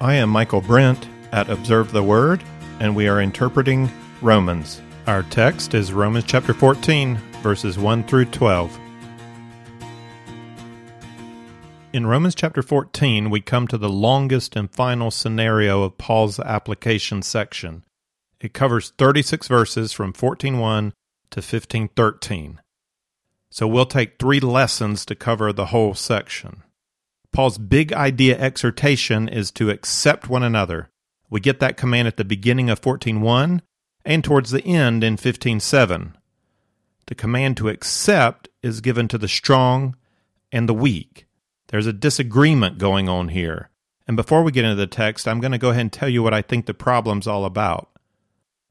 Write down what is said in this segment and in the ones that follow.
I am Michael Brent at Observe the Word, and we are interpreting Romans. Our text is Romans chapter 14, verses 1 through 12. In Romans chapter 14, we come to the longest and final scenario of Paul's application section. It covers 36 verses from 14:1 to 15:13. So we'll take 3 lessons to cover the whole section. Paul's big idea exhortation is to accept one another. We get that command at the beginning of 14.1 and towards the end in 15.7. The command to accept is given to the strong and the weak. There's a disagreement going on here. And before we get into the text, I'm going to go ahead and tell you what I think the problem's all about.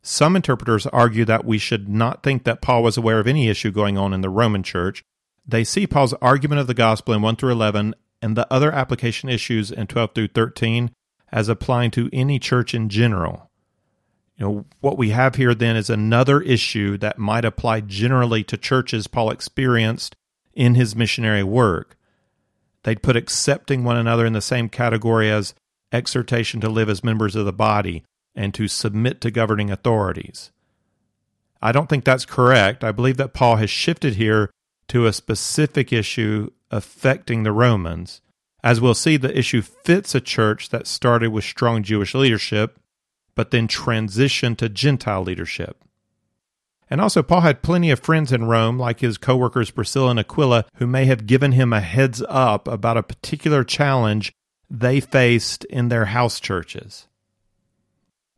Some interpreters argue that we should not think that Paul was aware of any issue going on in the Roman church. They see Paul's argument of the gospel in 1 through 11 and the other application issues in 12 through 13 as applying to any church in general. You know, what we have here then is another issue that might apply generally to churches Paul experienced in his missionary work. They'd put accepting one another in the same category as exhortation to live as members of the body and to submit to governing authorities. I don't think that's correct. I believe that Paul has shifted here to a specific issue affecting the Romans. As we'll see, the issue fits a church that started with strong Jewish leadership, but then transitioned to Gentile leadership. And also, Paul had plenty of friends in Rome, like his co workers Priscilla and Aquila, who may have given him a heads up about a particular challenge they faced in their house churches.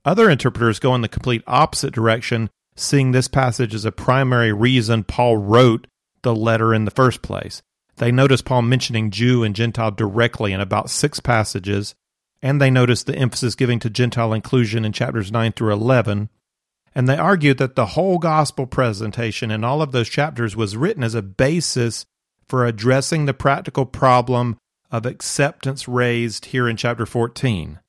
Other interpreters go in the complete opposite direction, seeing this passage as a primary reason Paul wrote the letter in the first place. They notice Paul mentioning Jew and Gentile directly in about six passages, and they notice the emphasis given to Gentile inclusion in chapters 9 through 11. And they argue that the whole gospel presentation in all of those chapters was written as a basis for addressing the practical problem of acceptance raised here in chapter 14.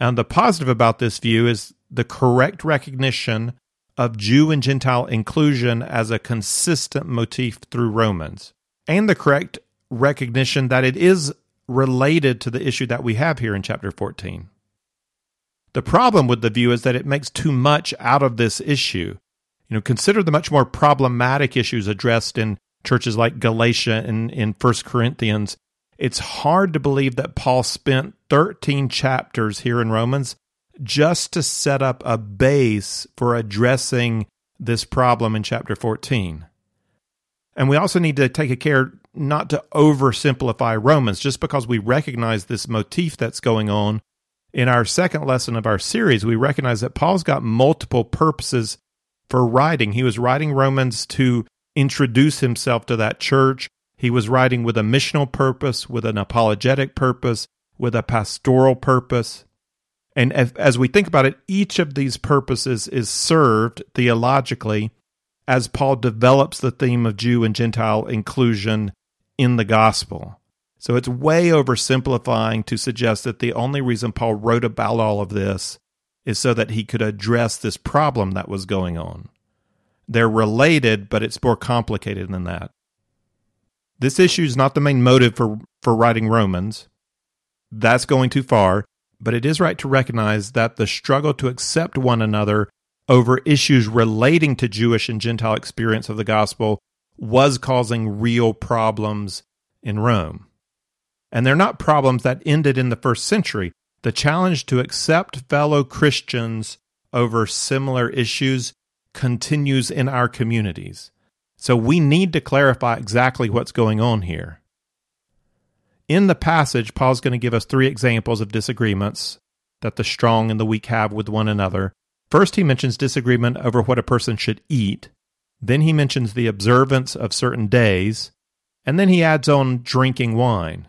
And the positive about this view is the correct recognition of Jew and Gentile inclusion as a consistent motif through Romans and the correct recognition that it is related to the issue that we have here in chapter 14. The problem with the view is that it makes too much out of this issue. You know, consider the much more problematic issues addressed in churches like Galatia and in 1 Corinthians. It's hard to believe that Paul spent 13 chapters here in Romans just to set up a base for addressing this problem in chapter 14. And we also need to take a care not to oversimplify Romans just because we recognize this motif that's going on. In our second lesson of our series, we recognize that Paul's got multiple purposes for writing. He was writing Romans to introduce himself to that church. He was writing with a missional purpose, with an apologetic purpose, with a pastoral purpose. And as we think about it, each of these purposes is served theologically as Paul develops the theme of Jew and Gentile inclusion in the gospel. So it's way oversimplifying to suggest that the only reason Paul wrote about all of this is so that he could address this problem that was going on. They're related, but it's more complicated than that. This issue is not the main motive for, for writing Romans. That's going too far, but it is right to recognize that the struggle to accept one another over issues relating to Jewish and Gentile experience of the gospel was causing real problems in Rome. And they're not problems that ended in the first century. The challenge to accept fellow Christians over similar issues continues in our communities. So we need to clarify exactly what's going on here. In the passage, Paul's going to give us three examples of disagreements that the strong and the weak have with one another First, he mentions disagreement over what a person should eat. Then he mentions the observance of certain days. And then he adds on drinking wine.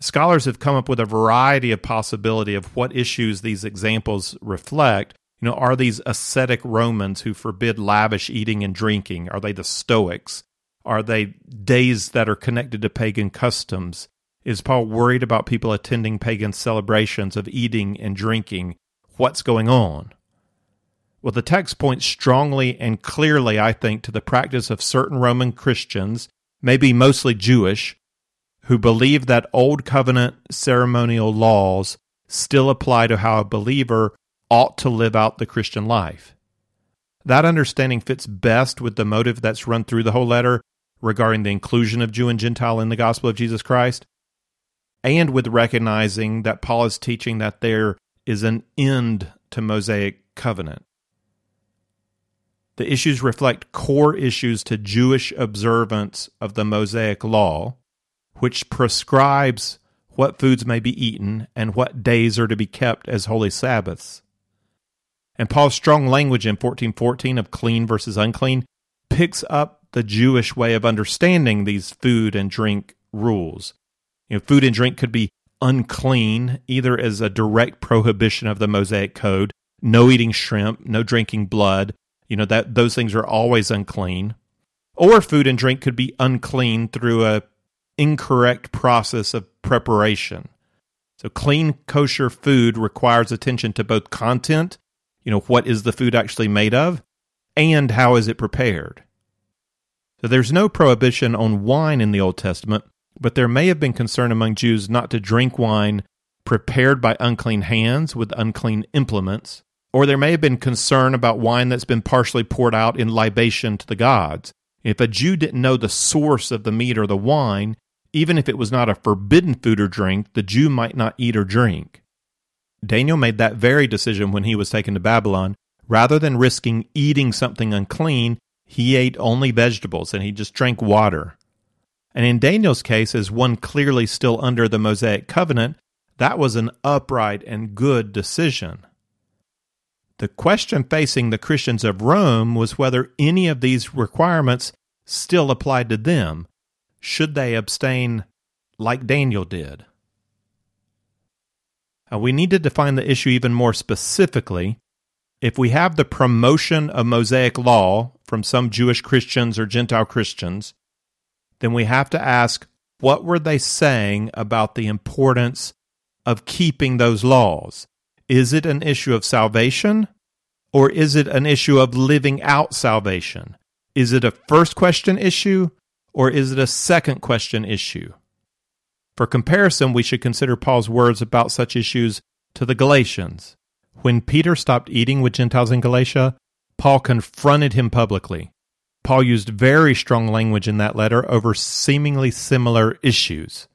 Scholars have come up with a variety of possibility of what issues these examples reflect. You know, are these ascetic Romans who forbid lavish eating and drinking? Are they the Stoics? Are they days that are connected to pagan customs? Is Paul worried about people attending pagan celebrations of eating and drinking? What's going on? Well, the text points strongly and clearly, I think, to the practice of certain Roman Christians, maybe mostly Jewish, who believe that Old Covenant ceremonial laws still apply to how a believer ought to live out the Christian life. That understanding fits best with the motive that's run through the whole letter regarding the inclusion of Jew and Gentile in the gospel of Jesus Christ, and with recognizing that Paul is teaching that there is an end to Mosaic covenant. The issues reflect core issues to Jewish observance of the Mosaic law, which prescribes what foods may be eaten and what days are to be kept as holy Sabbaths. And Paul's strong language in 1414 of clean versus unclean picks up the Jewish way of understanding these food and drink rules. You know, food and drink could be unclean either as a direct prohibition of the Mosaic code, no eating shrimp, no drinking blood, you know that those things are always unclean. Or food and drink could be unclean through a incorrect process of preparation. So clean kosher food requires attention to both content, you know, what is the food actually made of, and how is it prepared. So there's no prohibition on wine in the Old Testament, but there may have been concern among Jews not to drink wine prepared by unclean hands with unclean implements, or there may have been concern about wine that's been partially poured out in libation to the gods. If a Jew didn't know the source of the meat or the wine, even if it was not a forbidden food or drink, the Jew might not eat or drink. Daniel made that very decision when he was taken to Babylon. Rather than risking eating something unclean, he ate only vegetables and he just drank water. And in Daniel's case, as one clearly still under the Mosaic covenant, that was an upright and good decision. The question facing the Christians of Rome was whether any of these requirements still applied to them, should they abstain like Daniel did? Uh, we need to define the issue even more specifically. If we have the promotion of Mosaic law from some Jewish Christians or Gentile Christians, then we have to ask what were they saying about the importance of keeping those laws? Is it an issue of salvation or is it an issue of living out salvation? Is it a first question issue or is it a second question issue? For comparison, we should consider Paul's words about such issues to the Galatians. When Peter stopped eating with Gentiles in Galatia, Paul confronted him publicly. Paul used very strong language in that letter over seemingly similar issues.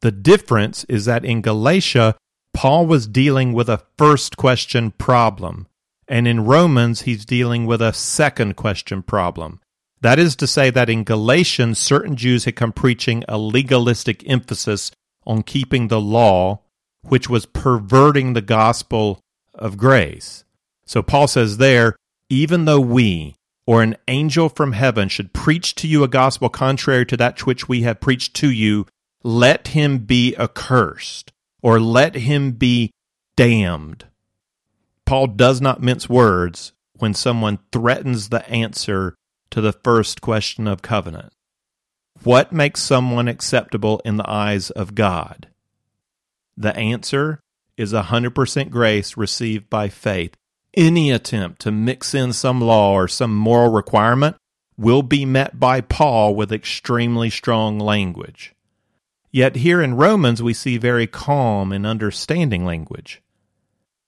The difference is that in Galatia, Paul was dealing with a first question problem, and in Romans, he's dealing with a second question problem. That is to say, that in Galatians, certain Jews had come preaching a legalistic emphasis on keeping the law, which was perverting the gospel of grace. So Paul says there, even though we or an angel from heaven should preach to you a gospel contrary to that which we have preached to you, let him be accursed, or let him be damned. Paul does not mince words when someone threatens the answer to the first question of covenant. What makes someone acceptable in the eyes of God? The answer is 100% grace received by faith. Any attempt to mix in some law or some moral requirement will be met by Paul with extremely strong language. Yet here in Romans, we see very calm and understanding language.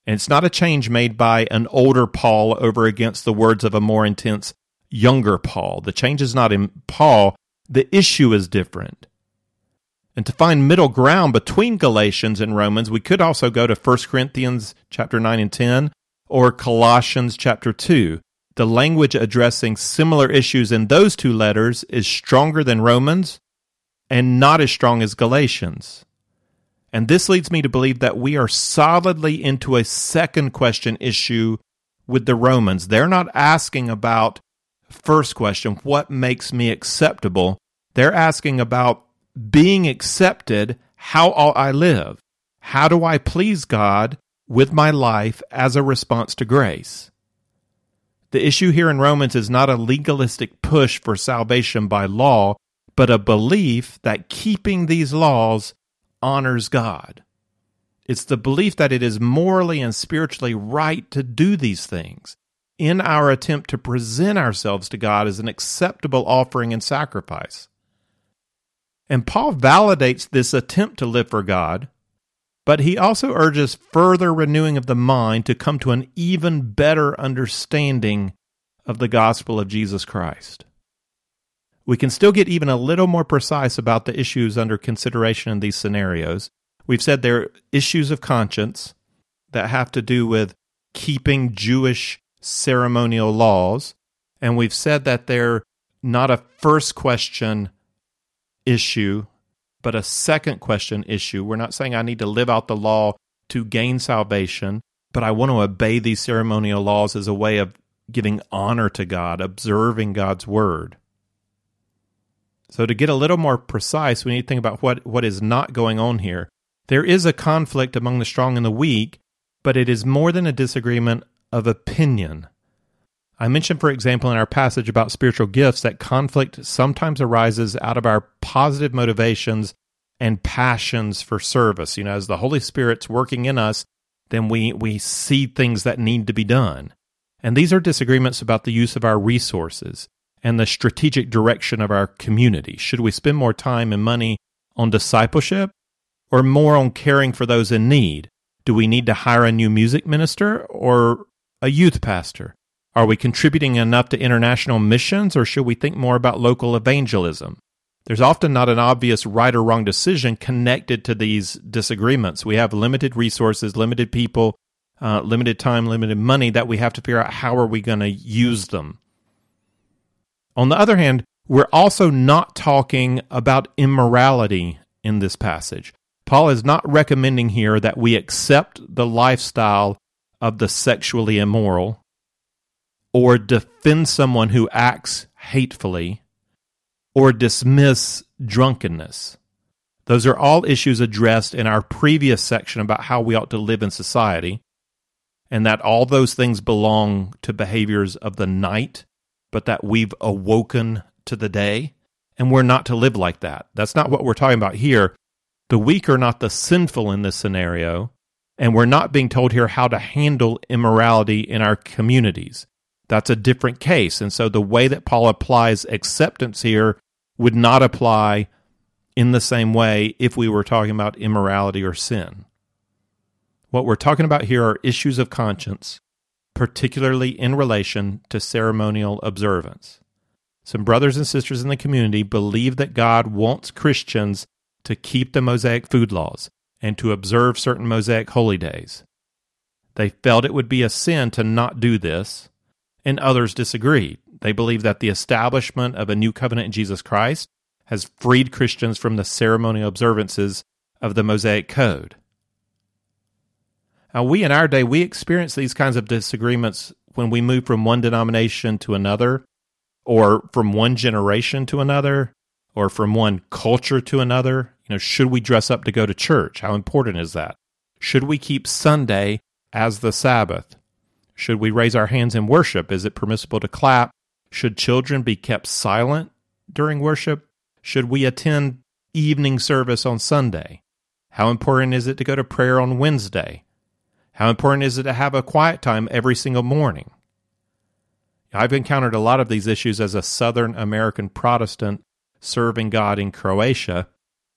And it's not a change made by an older Paul over against the words of a more intense younger Paul. The change is not in Paul, the issue is different. And to find middle ground between Galatians and Romans, we could also go to 1 Corinthians chapter 9 and 10 or Colossians chapter 2. The language addressing similar issues in those two letters is stronger than Romans and not as strong as Galatians. And this leads me to believe that we are solidly into a second question issue with the Romans. They're not asking about first question, what makes me acceptable? They're asking about being accepted, how ought I live? How do I please God with my life as a response to grace? The issue here in Romans is not a legalistic push for salvation by law, but a belief that keeping these laws honors God. It's the belief that it is morally and spiritually right to do these things in our attempt to present ourselves to God as an acceptable offering and sacrifice. And Paul validates this attempt to live for God But he also urges further renewing of the mind to come to an even better understanding of the gospel of Jesus Christ. We can still get even a little more precise about the issues under consideration in these scenarios. We've said they're issues of conscience that have to do with keeping Jewish ceremonial laws. And we've said that they're not a first question issue, but a second question issue. We're not saying I need to live out the law to gain salvation, but I want to obey these ceremonial laws as a way of giving honor to God, observing God's word. So, to get a little more precise, we need to think about what, what is not going on here. There is a conflict among the strong and the weak, but it is more than a disagreement of opinion. I mentioned, for example, in our passage about spiritual gifts, that conflict sometimes arises out of our positive motivations and passions for service. You know, as the Holy Spirit's working in us, then we, we see things that need to be done. And these are disagreements about the use of our resources and the strategic direction of our community. Should we spend more time and money on discipleship or more on caring for those in need? Do we need to hire a new music minister or a youth pastor? Are we contributing enough to international missions or should we think more about local evangelism? There's often not an obvious right or wrong decision connected to these disagreements. We have limited resources, limited people, uh, limited time, limited money that we have to figure out how are we going to use them. On the other hand, we're also not talking about immorality in this passage. Paul is not recommending here that we accept the lifestyle of the sexually immoral or defend someone who acts hatefully or dismiss drunkenness. Those are all issues addressed in our previous section about how we ought to live in society and that all those things belong to behaviors of the night, but that we've awoken to the day, and we're not to live like that. That's not what we're talking about here. The weak are not the sinful in this scenario, and we're not being told here how to handle immorality in our communities. That's a different case. And so the way that Paul applies acceptance here would not apply in the same way if we were talking about immorality or sin. What we're talking about here are issues of conscience, particularly in relation to ceremonial observance. Some brothers and sisters in the community believe that God wants Christians to keep the Mosaic food laws and to observe certain Mosaic holy days. They felt it would be a sin to not do this, and others disagreed. They believe that the establishment of a new covenant in Jesus Christ has freed Christians from the ceremonial observances of the Mosaic Code. Now, we in our day, we experience these kinds of disagreements when we move from one denomination to another, or from one generation to another, or from one culture to another. You know, should we dress up to go to church? How important is that? Should we keep Sunday as the Sabbath? Should we raise our hands in worship? Is it permissible to clap? Should children be kept silent during worship? Should we attend evening service on Sunday? How important is it to go to prayer on Wednesday? How important is it to have a quiet time every single morning? I've encountered a lot of these issues as a Southern American Protestant serving God in Croatia.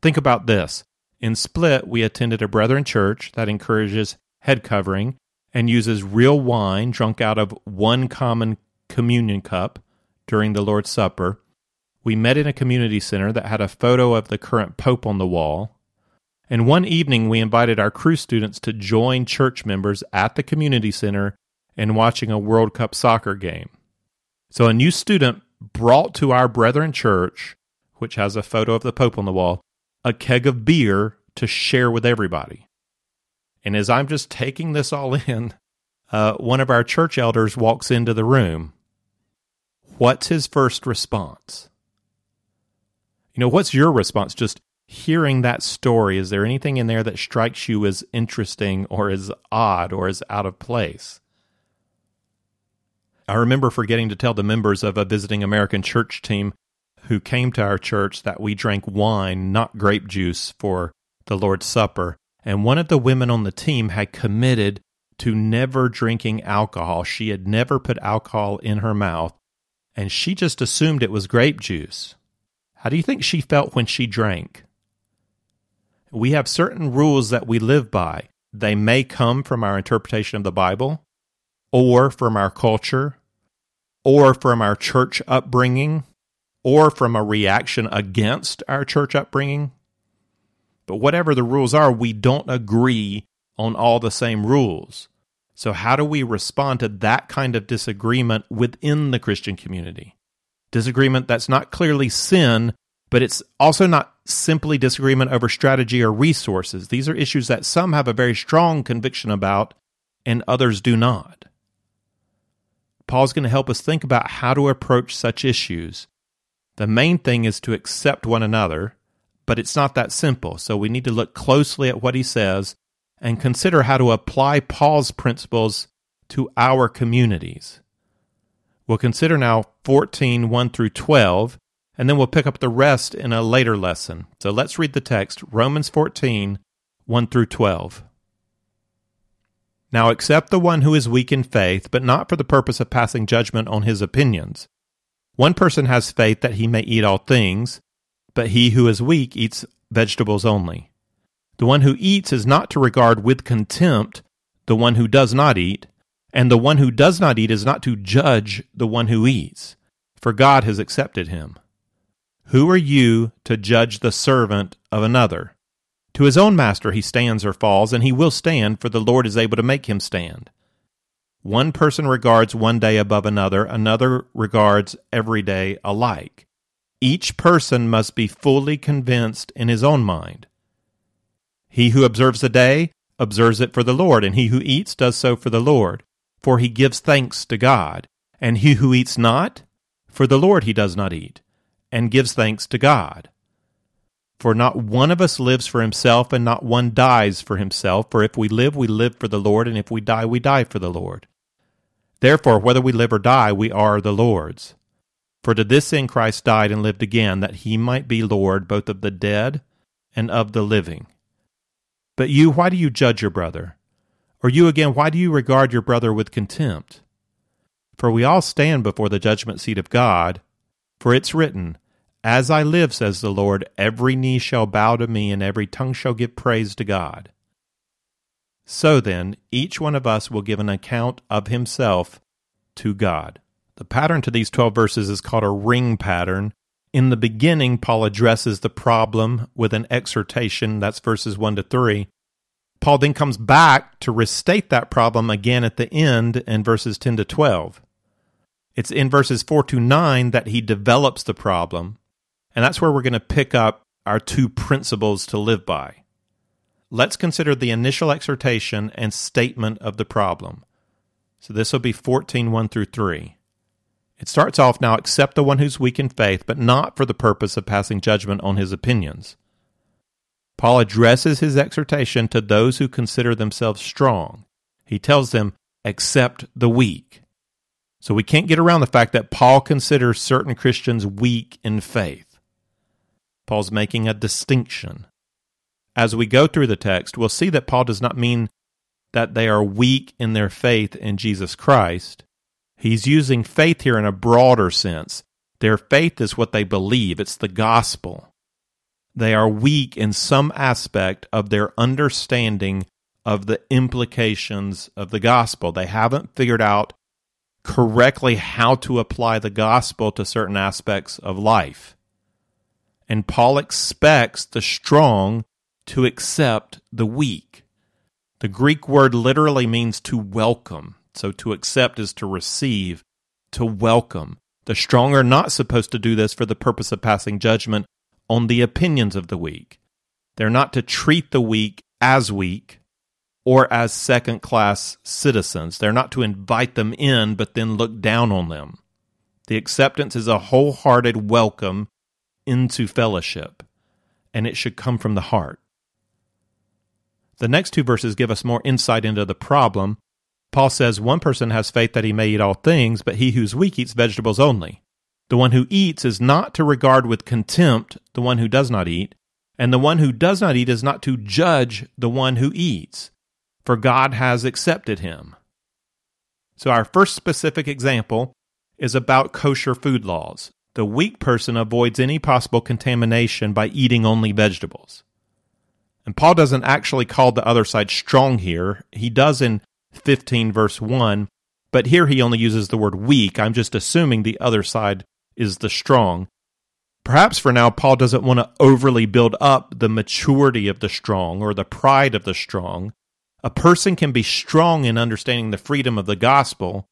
Think about this. In Split, we attended a Brethren church that encourages head covering and uses real wine drunk out of one common communion cup during the Lord's Supper. We met in a community center that had a photo of the current Pope on the wall. And one evening, we invited our Cru students to join church members at the community center and watching a World Cup soccer game. So a new student brought to our Brethren church, which has a photo of the Pope on the wall, a keg of beer to share with everybody. And as I'm just taking this all in, uh, one of our church elders walks into the room. What's his first response? You know, what's your response? Just hearing that story, is there anything in there that strikes you as interesting or as odd or as out of place? I remember forgetting to tell the members of a visiting American church team who came to our church that we drank wine, not grape juice, for the Lord's Supper. And one of the women on the team had committed to never drinking alcohol. She had never put alcohol in her mouth, and she just assumed it was grape juice. How do you think she felt when she drank? We have certain rules that we live by. They may come from our interpretation of the Bible, or from our culture, or from our church upbringing, or from a reaction against our church upbringing. But whatever the rules are, we don't agree on all the same rules. So, how do we respond to that kind of disagreement within the Christian community? Disagreement that's not clearly sin, but it's also not simply disagreement over strategy or resources. These are issues that some have a very strong conviction about and others do not. Paul's going to help us think about how to approach such issues. The main thing is to accept one another, but it's not that simple. So we need to look closely at what he says and consider how to apply Paul's principles to our communities. We'll consider now 14, 1 through 12, and then we'll pick up the rest in a later lesson. So let's read the text Romans 14, 1 through 12. Now accept the one who is weak in faith, but not for the purpose of passing judgment on his opinions. One person has faith that he may eat all things, but he who is weak eats vegetables only. The one who eats is not to regard with contempt the one who does not eat, and the one who does not eat is not to judge the one who eats, for God has accepted him. Who are you to judge the servant of another? To his own master he stands or falls, and he will stand, for the Lord is able to make him stand. One person regards one day above another, another regards every day alike. Each person must be fully convinced in his own mind. He who observes the day observes it for the Lord, and he who eats does so for the Lord, for he gives thanks to God. And he who eats not, for the Lord he does not eat, and gives thanks to God. For not one of us lives for himself, and not one dies for himself. For if we live, we live for the Lord, and if we die, we die for the Lord. Therefore, whether we live or die, we are the Lord's. For to this end Christ died and lived again, that he might be Lord both of the dead and of the living. But you, why do you judge your brother? Or you again, why do you regard your brother with contempt? For we all stand before the judgment seat of God. For it's written, As I live, says the Lord, every knee shall bow to me, and every tongue shall give praise to God. So then, each one of us will give an account of himself to God. The pattern to these 12 verses is called a ring pattern. In the beginning, Paul addresses the problem with an exhortation. That's verses 1 to 3. Paul then comes back to restate that problem again at the end in verses 10 to 12. It's in verses 4 to 9 that he develops the problem, and that's where we're going to pick up our two principles to live by. Let's consider the initial exhortation and statement of the problem. So this will be 14 1 through 3. It starts off now accept the one who's weak in faith, but not for the purpose of passing judgment on his opinions. Paul addresses his exhortation to those who consider themselves strong. He tells them, accept the weak. So we can't get around the fact that Paul considers certain Christians weak in faith. Paul's making a distinction. As we go through the text, we'll see that Paul does not mean that they are weak in their faith in Jesus Christ. He's using faith here in a broader sense. Their faith is what they believe, it's the gospel. They are weak in some aspect of their understanding of the implications of the gospel. They haven't figured out correctly how to apply the gospel to certain aspects of life. And Paul expects the strong to accept the weak. The Greek word literally means to welcome. So to accept is to receive, to welcome. The strong are not supposed to do this for the purpose of passing judgment on the opinions of the weak. They're not to treat the weak as weak or as second class citizens. They're not to invite them in but then look down on them. The acceptance is a wholehearted welcome into fellowship, and it should come from the heart. The next two verses give us more insight into the problem Paul says one person has faith that he may eat all things, but he who's weak eats vegetables only. The one who eats is not to regard with contempt the one who does not eat, and the one who does not eat is not to judge the one who eats, for God has accepted him. So, our first specific example is about kosher food laws. The weak person avoids any possible contamination by eating only vegetables. And Paul doesn't actually call the other side strong here. He does in 15, verse 1, but here he only uses the word weak. I'm just assuming the other side is the strong. Perhaps for now, Paul doesn't want to overly build up the maturity of the strong or the pride of the strong. A person can be strong in understanding the freedom of the gospel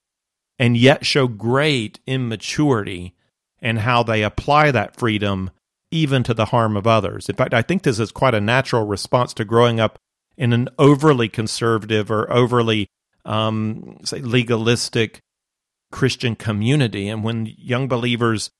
and yet show great immaturity in how they apply that freedom even to the harm of others. In fact, I think this is quite a natural response to growing up in an overly conservative or overly, um, say, legalistic Christian community. And when young believers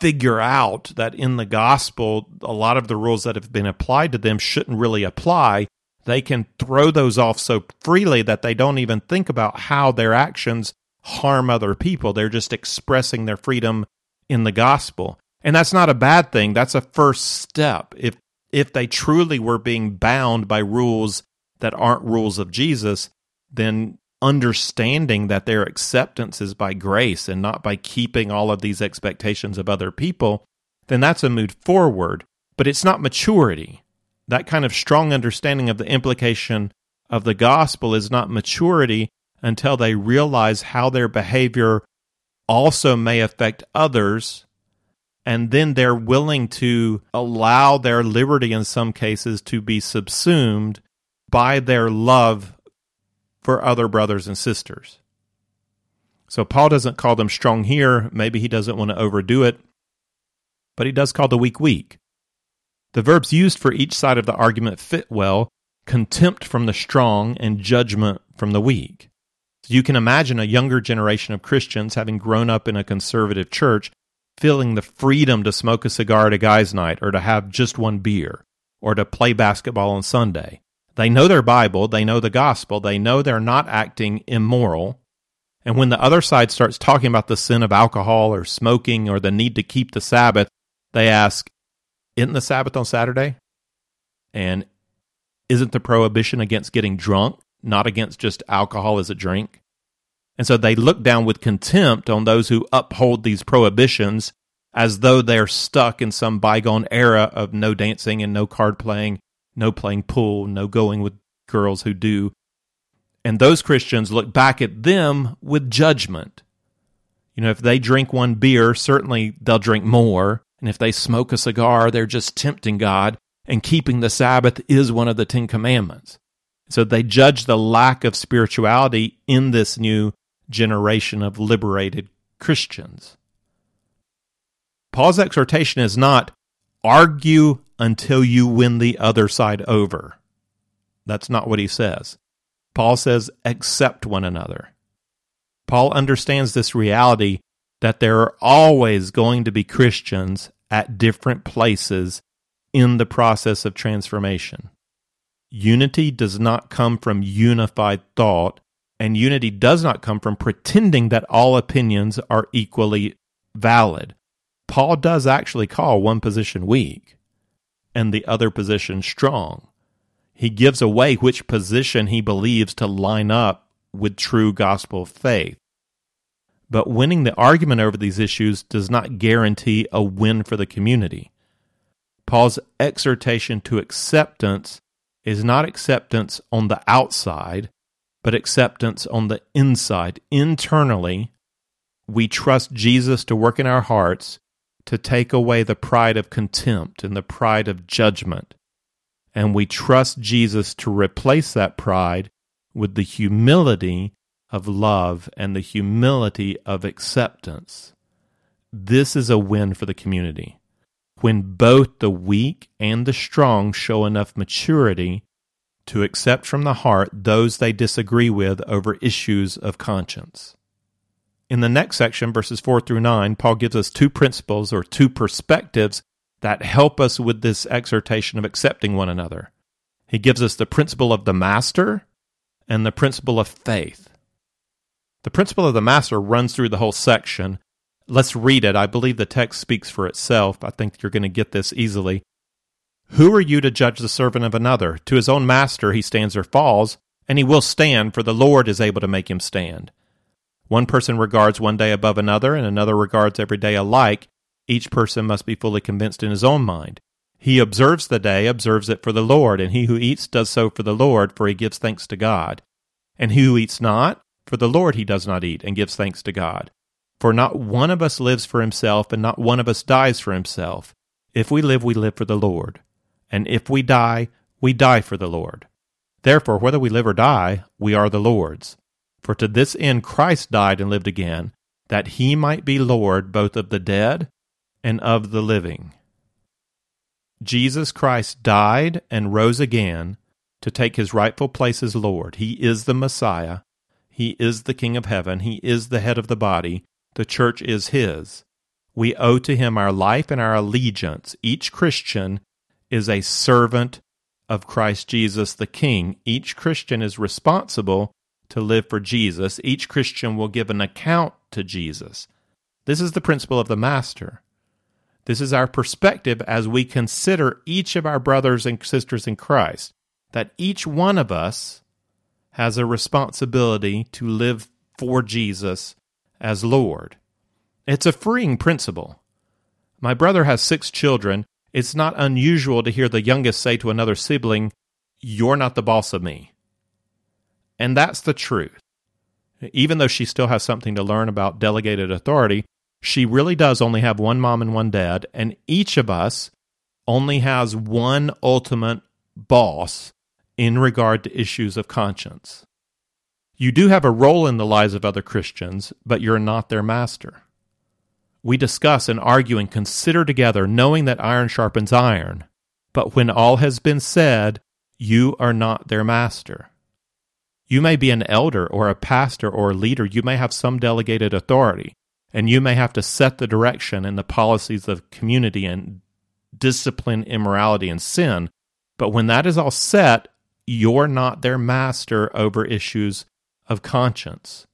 figure out that in the gospel, a lot of the rules that have been applied to them shouldn't really apply, they can throw those off so freely that they don't even think about how their actions harm other people. They're just expressing their freedom in the gospel. And that's not a bad thing. That's a first step. If if they truly were being bound by rules that aren't rules of Jesus, then understanding that their acceptance is by grace and not by keeping all of these expectations of other people, then that's a move forward. But it's not maturity. That kind of strong understanding of the implication of the gospel is not maturity until they realize how their behavior also may affect others. And then they're willing to allow their liberty in some cases to be subsumed by their love for other brothers and sisters. So Paul doesn't call them strong here. Maybe he doesn't want to overdo it, but he does call the weak weak. The verbs used for each side of the argument fit well contempt from the strong and judgment from the weak. So you can imagine a younger generation of Christians having grown up in a conservative church feeling the freedom to smoke a cigar at a guy's night or to have just one beer or to play basketball on Sunday. They know their Bible, they know the gospel, they know they're not acting immoral. And when the other side starts talking about the sin of alcohol or smoking or the need to keep the Sabbath, they ask, Isn't the Sabbath on Saturday? And isn't the prohibition against getting drunk not against just alcohol as a drink? And so they look down with contempt on those who uphold these prohibitions as though they're stuck in some bygone era of no dancing and no card playing no playing pool, no going with girls who do. And those Christians look back at them with judgment. You know, if they drink one beer, certainly they'll drink more. And if they smoke a cigar, they're just tempting God. And keeping the Sabbath is one of the Ten Commandments. So they judge the lack of spirituality in this new generation of liberated Christians. Paul's exhortation is not argue until you win the other side over. That's not what he says. Paul says, accept one another. Paul understands this reality that there are always going to be Christians at different places in the process of transformation. Unity does not come from unified thought, and unity does not come from pretending that all opinions are equally valid. Paul does actually call one position weak and the other position strong. He gives away which position he believes to line up with true gospel faith. But winning the argument over these issues does not guarantee a win for the community. Paul's exhortation to acceptance is not acceptance on the outside, but acceptance on the inside. Internally, we trust Jesus to work in our hearts to take away the pride of contempt and the pride of judgment. And we trust Jesus to replace that pride with the humility of love and the humility of acceptance. This is a win for the community. When both the weak and the strong show enough maturity to accept from the heart those they disagree with over issues of conscience. In the next section, verses 4 through 9, Paul gives us two principles or two perspectives that help us with this exhortation of accepting one another. He gives us the principle of the master and the principle of faith. The principle of the master runs through the whole section. Let's read it. I believe the text speaks for itself. I think you're going to get this easily. Who are you to judge the servant of another? To his own master he stands or falls, and he will stand, for the Lord is able to make him stand. One person regards one day above another, and another regards every day alike. Each person must be fully convinced in his own mind. He observes the day, observes it for the Lord, and he who eats does so for the Lord, for he gives thanks to God. And he who eats not, for the Lord he does not eat, and gives thanks to God. For not one of us lives for himself, and not one of us dies for himself. If we live, we live for the Lord. And if we die, we die for the Lord. Therefore, whether we live or die, we are the Lord's. For to this end Christ died and lived again, that he might be Lord both of the dead and of the living. Jesus Christ died and rose again to take his rightful place as Lord. He is the Messiah. He is the King of heaven. He is the head of the body. The church is his. We owe to him our life and our allegiance. Each Christian is a servant of Christ Jesus the King. Each Christian is responsible to live for Jesus. Each Christian will give an account to Jesus. This is the principle of the Master. This is our perspective as we consider each of our brothers and sisters in Christ, that each one of us has a responsibility to live for Jesus as Lord. It's a freeing principle. My brother has six children. It's not unusual to hear the youngest say to another sibling, You're not the boss of me. And that's the truth. Even though she still has something to learn about delegated authority, she really does only have one mom and one dad, and each of us only has one ultimate boss in regard to issues of conscience. You do have a role in the lives of other Christians, but you're not their master. We discuss and argue and consider together, knowing that iron sharpens iron. But when all has been said, you are not their master. You may be an elder or a pastor or a leader. You may have some delegated authority and you may have to set the direction and the policies of community and discipline immorality and sin. But when that is all set, you're not their master over issues of conscience.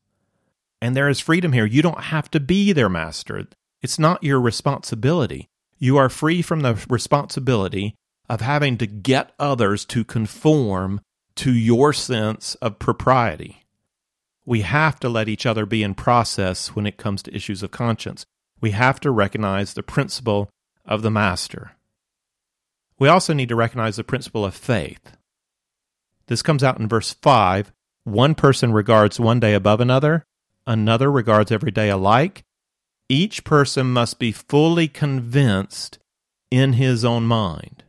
And there is freedom here. You don't have to be their master. It's not your responsibility. You are free from the responsibility of having to get others to conform to your sense of propriety we have to let each other be in process when it comes to issues of conscience. We have to recognize the principle of the master. We also need to recognize the principle of faith. This comes out in verse 5. One person regards one day above another, another regards every day alike. Each person must be fully convinced in his own mind.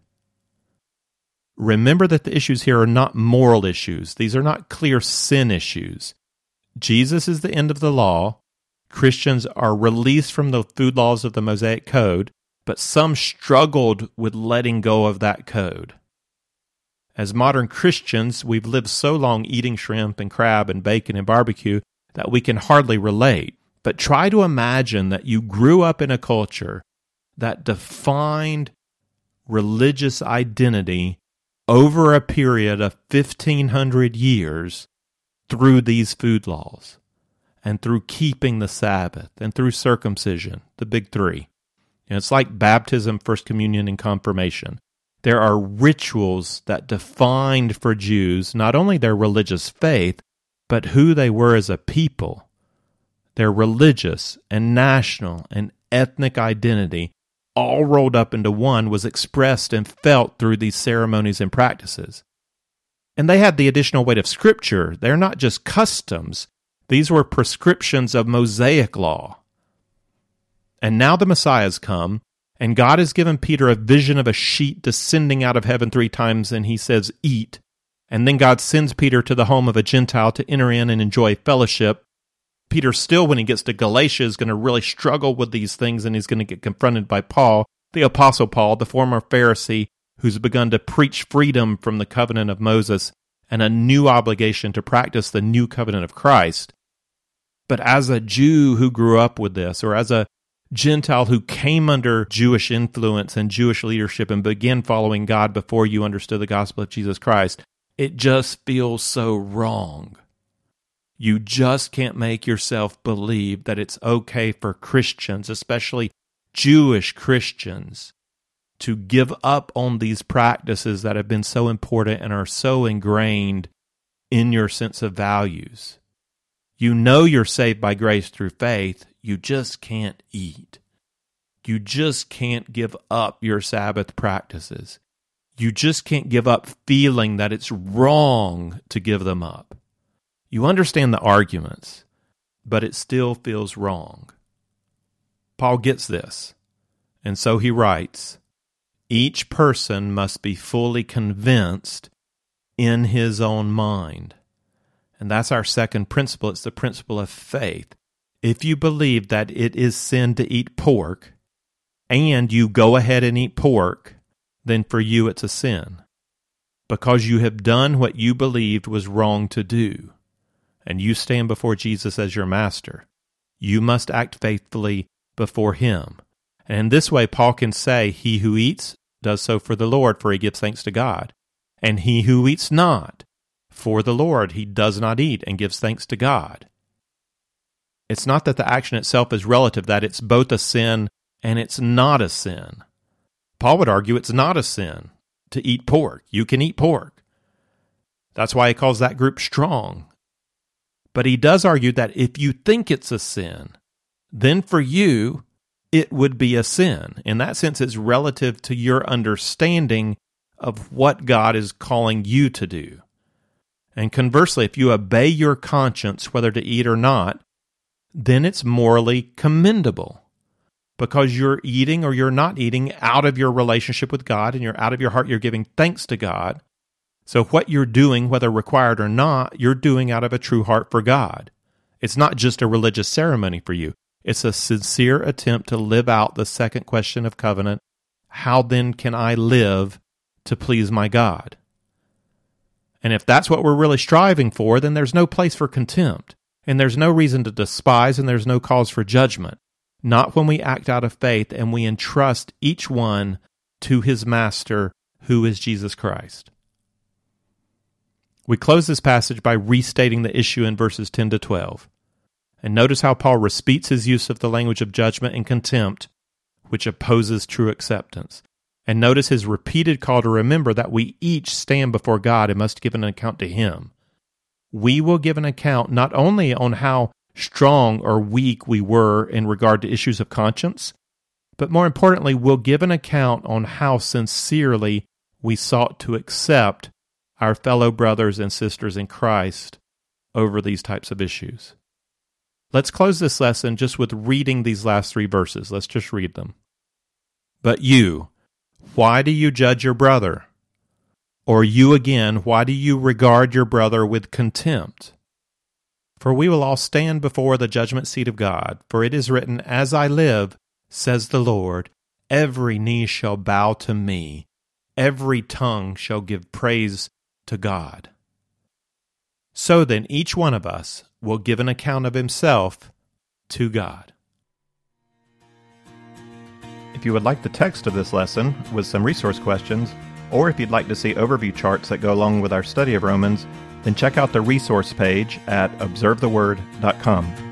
Remember that the issues here are not moral issues. These are not clear sin issues. Jesus is the end of the law. Christians are released from the food laws of the Mosaic Code, but some struggled with letting go of that code. As modern Christians, we've lived so long eating shrimp and crab and bacon and barbecue that we can hardly relate. But try to imagine that you grew up in a culture that defined religious identity over a period of 1500 years through these food laws and through keeping the Sabbath and through circumcision, the big three. And it's like baptism, First Communion, and confirmation. There are rituals that defined for Jews not only their religious faith, but who they were as a people. Their religious and national and ethnic identity, all rolled up into one, was expressed and felt through these ceremonies and practices. And they had the additional weight of Scripture. They're not just customs, these were prescriptions of Mosaic law. And now the Messiah has come, and God has given Peter a vision of a sheet descending out of heaven three times, and he says, Eat. And then God sends Peter to the home of a Gentile to enter in and enjoy fellowship. Peter, still, when he gets to Galatia, is going to really struggle with these things, and he's going to get confronted by Paul, the Apostle Paul, the former Pharisee, who's begun to preach freedom from the covenant of Moses and a new obligation to practice the new covenant of Christ. But as a Jew who grew up with this, or as a Gentile who came under Jewish influence and Jewish leadership and began following God before you understood the gospel of Jesus Christ, it just feels so wrong. You just can't make yourself believe that it's okay for Christians, especially Jewish Christians, to give up on these practices that have been so important and are so ingrained in your sense of values. You know you're saved by grace through faith, you just can't eat. You just can't give up your Sabbath practices. You just can't give up feeling that it's wrong to give them up. You understand the arguments, but it still feels wrong. Paul gets this, and so he writes each person must be fully convinced in his own mind. And that's our second principle. It's the principle of faith. If you believe that it is sin to eat pork, and you go ahead and eat pork, then for you it's a sin. Because you have done what you believed was wrong to do, and you stand before Jesus as your master, you must act faithfully before him. And in this way, Paul can say, He who eats does so for the Lord, for he gives thanks to God. And he who eats not for the Lord, he does not eat and gives thanks to God. It's not that the action itself is relative, that it's both a sin and it's not a sin. Paul would argue it's not a sin to eat pork. You can eat pork. That's why he calls that group strong. But he does argue that if you think it's a sin, then for you, it would be a sin. In that sense, it's relative to your understanding of what God is calling you to do. And conversely, if you obey your conscience, whether to eat or not, then it's morally commendable because you're eating or you're not eating out of your relationship with God and you're out of your heart, you're giving thanks to God. So, what you're doing, whether required or not, you're doing out of a true heart for God. It's not just a religious ceremony for you, it's a sincere attempt to live out the second question of covenant how then can I live to please my God? And if that's what we're really striving for, then there's no place for contempt, and there's no reason to despise, and there's no cause for judgment. Not when we act out of faith and we entrust each one to his master, who is Jesus Christ. We close this passage by restating the issue in verses 10 to 12. And notice how Paul repeats his use of the language of judgment and contempt, which opposes true acceptance. And notice his repeated call to remember that we each stand before God and must give an account to him. We will give an account not only on how strong or weak we were in regard to issues of conscience, but more importantly, we'll give an account on how sincerely we sought to accept our fellow brothers and sisters in Christ over these types of issues. Let's close this lesson just with reading these last three verses. Let's just read them. But you, why do you judge your brother? Or you again, why do you regard your brother with contempt? For we will all stand before the judgment seat of God. For it is written, As I live, says the Lord, every knee shall bow to me, every tongue shall give praise to God. So then, each one of us will give an account of himself to God. If you would like the text of this lesson with some resource questions, or if you'd like to see overview charts that go along with our study of Romans, then check out the resource page at observetheword.com.